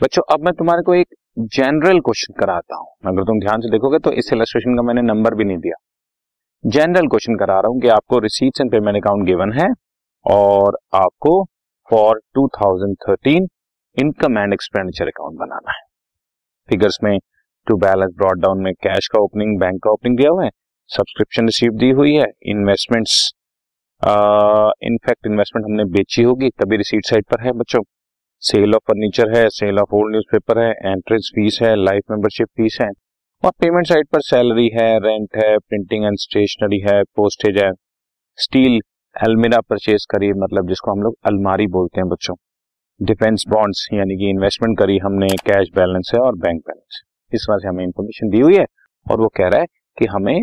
बच्चों, अब मैं तुम्हारे को एक जनरल क्वेश्चन कराता हूँ। अगर तुम ध्यान से देखोगे तो इस इलस्ट्रेशन का मैंने नंबर भी नहीं दिया। जनरल क्वेश्चन करा रहा हूँ कि आपको receipts and payment account given है और आपको for 2013 income and expenditure account बनाना है। फिगर्स में टू बैलेंस ब्रॉड डाउन में कैश का ओपनिंग बैंक का ओपनिंग दिया हुआ है सब्सक्रिप्शन रिसीव दी हुई है इन्वेस्टमेंट्स इनफैक्ट इन्वेस्टमेंट हमने बेची होगी, तभी रिसीट साइड पर है बच्चों। सेल ऑफ़ फर्नीचर है, सेल ऑफ़ ओल्ड न्यूज़पेपर है, एंट्रेंस फ़ीस है, लाइफ मेंबरशिप फ़ीस है और पेमेंट साइड पर सैलरी है, रेंट है, प्रिंटिंग एंड स्टेशनरी है, पोस्टेज है, स्टील अलमीरा परचेज करी मतलब जिसको हम लोग अलमारी बोलते हैं बच्चों। डिफेंस बॉन्ड्स, यानी कि इन्वेस्टमेंट करी हमने, कैश बैलेंस है और बैंक बैलेंस इस वजह से हमें इंफॉर्मेशन दी हुई है और वो कह रहा है कि हमें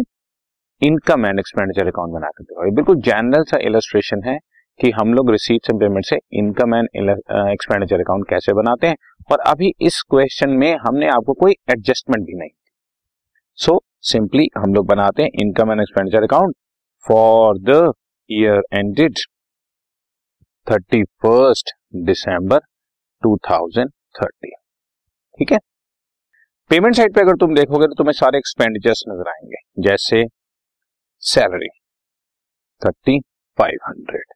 इनकम एंड एक्सपेंडिचर अकाउंट बना कर दो बिल्कुल जनरल सा इलस्ट्रेशन है कि हम लोग रिसीट्स एंड पेमेंट से इनकम एंड एक्सपेंडिचर अकाउंट कैसे बनाते हैं। और अभी इस क्वेश्चन में हमने आपको कोई एडजस्टमेंट भी नहीं सो so, सिंपली हम लोग बनाते हैं income and expenditure account for the year ended thirty first December 2013 ठीक है? पेमेंट साइड पे अगर तुम देखोगे तो तुम्हें सारे एक्सपेंडिचर्स नज़र आएँगे। जैसे सैलरी थर्टी फाइव हंड्रेड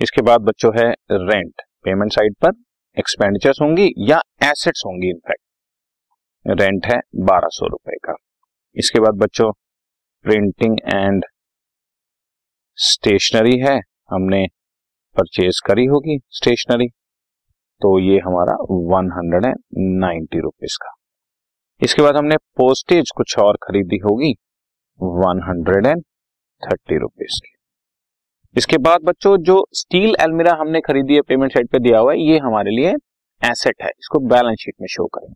इसके बाद बच्चों है रेंट पेमेंट साइड पर एक्सपेंडिचर्स होंगी या एसेट्स होंगी इनफैक्ट रेंट है बारह सौ रुपए का। इसके बाद बच्चों प्रिंटिंग एंड स्टेशनरी है, हमने परचेज करी होगी स्टेशनरी तो ये हमारा one hundred and ninety rupees का। इसके बाद हमने पोस्टेज कुछ और खरीदी होगी one hundred and thirty rupees की। इसके बाद बच्चों, जो स्टील एलमिरा हमने खरीदी है पेमेंट साइड पे दिया हुआ है, ये हमारे लिए एसेट है। इसको बैलेंस शीट में शो करेंगे।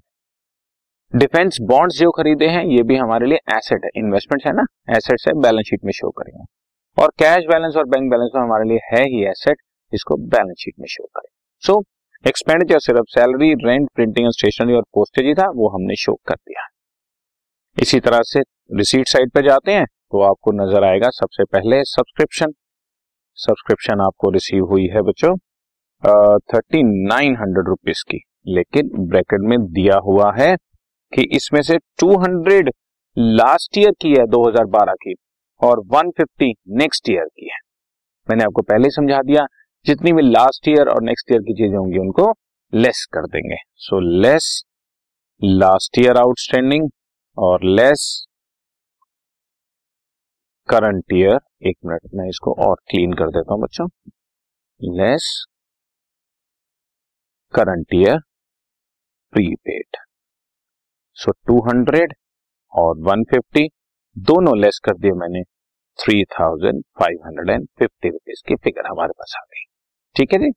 डिफेंस बॉन्ड्स जो खरीदे हैं, ये भी हमारे लिए एसेट है। इन्वेस्टमेंट है ना? एसेट्स है बैलेंस शीट में शो करेंगे। और कैश बैलेंस और बैंक बैलेंस में हमारे लिए है ही एसेट इसको बैलेंस शीट में शो करेंगे। सो एक्सपेंडिचर सिर्फ़ सैलरी रेंट प्रिंटिंग स्टेशनरी और पोस्टेज ही था, वो हमने शो कर दिया। इसी तरह से रिसीट साइड पे जाते हैं तो आपको नज़र आएगा सबसे पहले सब्सक्रिप्शन सब्सक्रिप्शन आपको रिसीव हुई है बच्चों थर्टी नाइन हंड्रेड रुपीज़ की। लेकिन ब्रैकेट में दिया हुआ है कि इसमें से टू हंड्रेड लास्ट ईयर की है 2012 की, और 150 नेक्स्ट ईयर की है। मैंने आपको पहले ही समझा दिया, जितनी भी लास्ट ईयर और नेक्स्ट ईयर की चीज़ें होंगी, उनको लेस कर देंगे। So less last year outstanding और लेस करंट ईयर एक मिनट, में इसको और क्लीन कर देता हूँ बच्चों। Less current year prepaid so 200 और 150 दोनों लेस कर दिए मैंने। 3550 रुपीज़ की फिगर हमारे पास आ गई। ठीक है जी?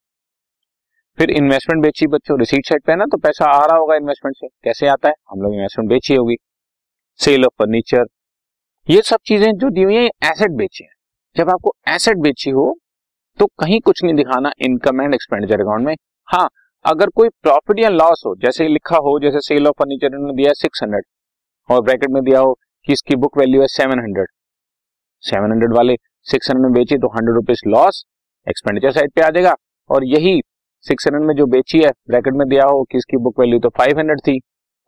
फिर इन्वेस्टमेंट बेची बच्चों रिसीट साइड पे ना तो पैसा आ रहा होगा इन्वेस्टमेंट से। कैसे आता है? हम लोग इन्वेस्टमेंट बेची होगी। सेल ऑफ़ फर्नीचर ये सब चीज़ें जो दी हुई है एसेट बेची है। जब आपको एसेट बेची हो तो कहीं कुछ नहीं दिखाना इनकम एंड एक्सपेंडिचर अकाउंट में। हाँ अगर कोई प्रॉफिट या लॉस हो, जैसे लिखा हो, जैसे सेल ऑफ़ फर्नीचर ने दिया सिक्स हंड्रेड और ब्रैकेट में दिया हो कि इसकी बुक वैल्यू है सेवन हंड्रेड सेवन हंड्रेड वाले सिक्स हंड्रेड में बेची तो hundred rupees loss expenditure side पे आ जाएगा। और यही सिक्स हंड्रेड में जो बेची है ब्रैकेट में दिया हो कि इसकी बुक वैल्यू तो फाइव हंड्रेड थी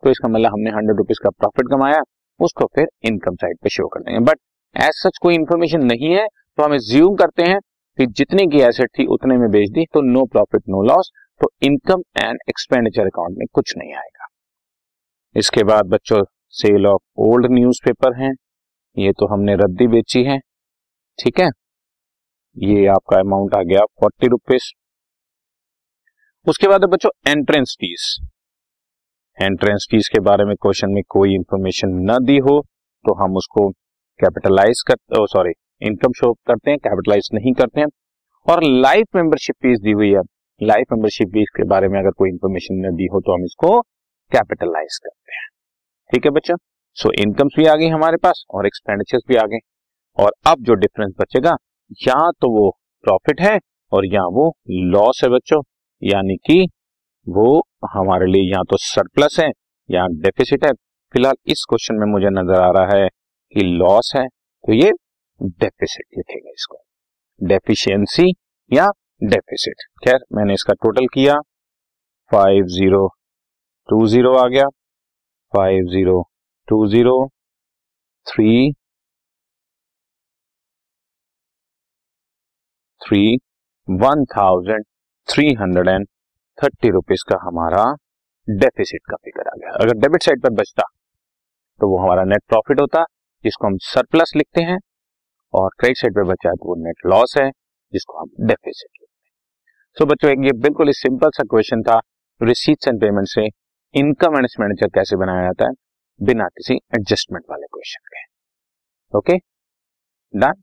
तो इसका मतलब हमने हंड्रेड रुपीज़ का प्रॉफिट कमाया। उसको फिर इनकम साइड पे शो कर देंगे। बट एज सच कोई इंफॉर्मेशन नहीं है तो हम ज्यूम करते हैं कि जितने की एसेट थी उतने में बेच दी तो नो प्रॉफिट नो लॉस तो इनकम एंड एक्सपेंडिचर अकाउंट में कुछ नहीं आएगा। इसके बाद बच्चों सेल ऑफ़ ओल्ड न्यूज़पेपर हैं। ये तो हमने रद्दी बेची है। ठीक है? ये आपका अमाउंट आ गया फोर्टी रुपीज़ उसके बाद बच्चों एंट्रेंस फ़ीस एंट्रेंस फ़ीस के बारे में क्वेश्चन में कोई इंफॉर्मेशन न दी हो तो हम उसको कैपिटलाइज कर सॉरी इनकम शो करते हैं कैपिटलाइज नहीं करते हैं। और लाइफ मेंबरशिप फ़ीस दी हुई है। लाइफ मेंबरशिप फ़ीस के बारे में अगर कोई इंफॉर्मेशन न दी हो तो हम इसको कैपिटलाइज करते हैं। ठीक है बच्चा? सो इनकम्स भी आ गई हमारे पास और एक्सपेंडिचर्स भी आ गए। और अब जो डिफरेंस बचेगा, या तो वो प्रॉफिट है और या वो लॉस है बच्चों। यानी कि वो हमारे लिए या तो सरप्लस है या डेफिसिट है। फ़िलहाल इस क्वेश्चन में मुझे नज़र आ रहा है कि लॉस है तो ये डेफिसिट लिखेंगे इसको। डेफिशिएंसी या डेफिसिट खैर, मैंने इसका टोटल किया। फाइव ज़ीरो टू ज़ीरो आ गया। Five zero two zero three three one thousand three hundred and thirty rupees का हमारा डेफिसिट का फिगर आ गया। अगर डेबिट साइड पर बचता तो वो हमारा नेट प्रॉफिट होता जिसको हम सरप्लस लिखते हैं और क्रेडिट साइड पर बचा तो वो नेट लॉस है जिसको हम डेफिसिट लिखते हैं। सो so, बच्चों ये बिल्कुल ही सिंपल सा क्वेश्चन था रिसीट्स एंड पेमेंट से इनकम एंड एक्सपेंडिचर कैसे बनाया जाता है बिना किसी एडजस्टमेंट वाले क्वेश्चन के। Okay done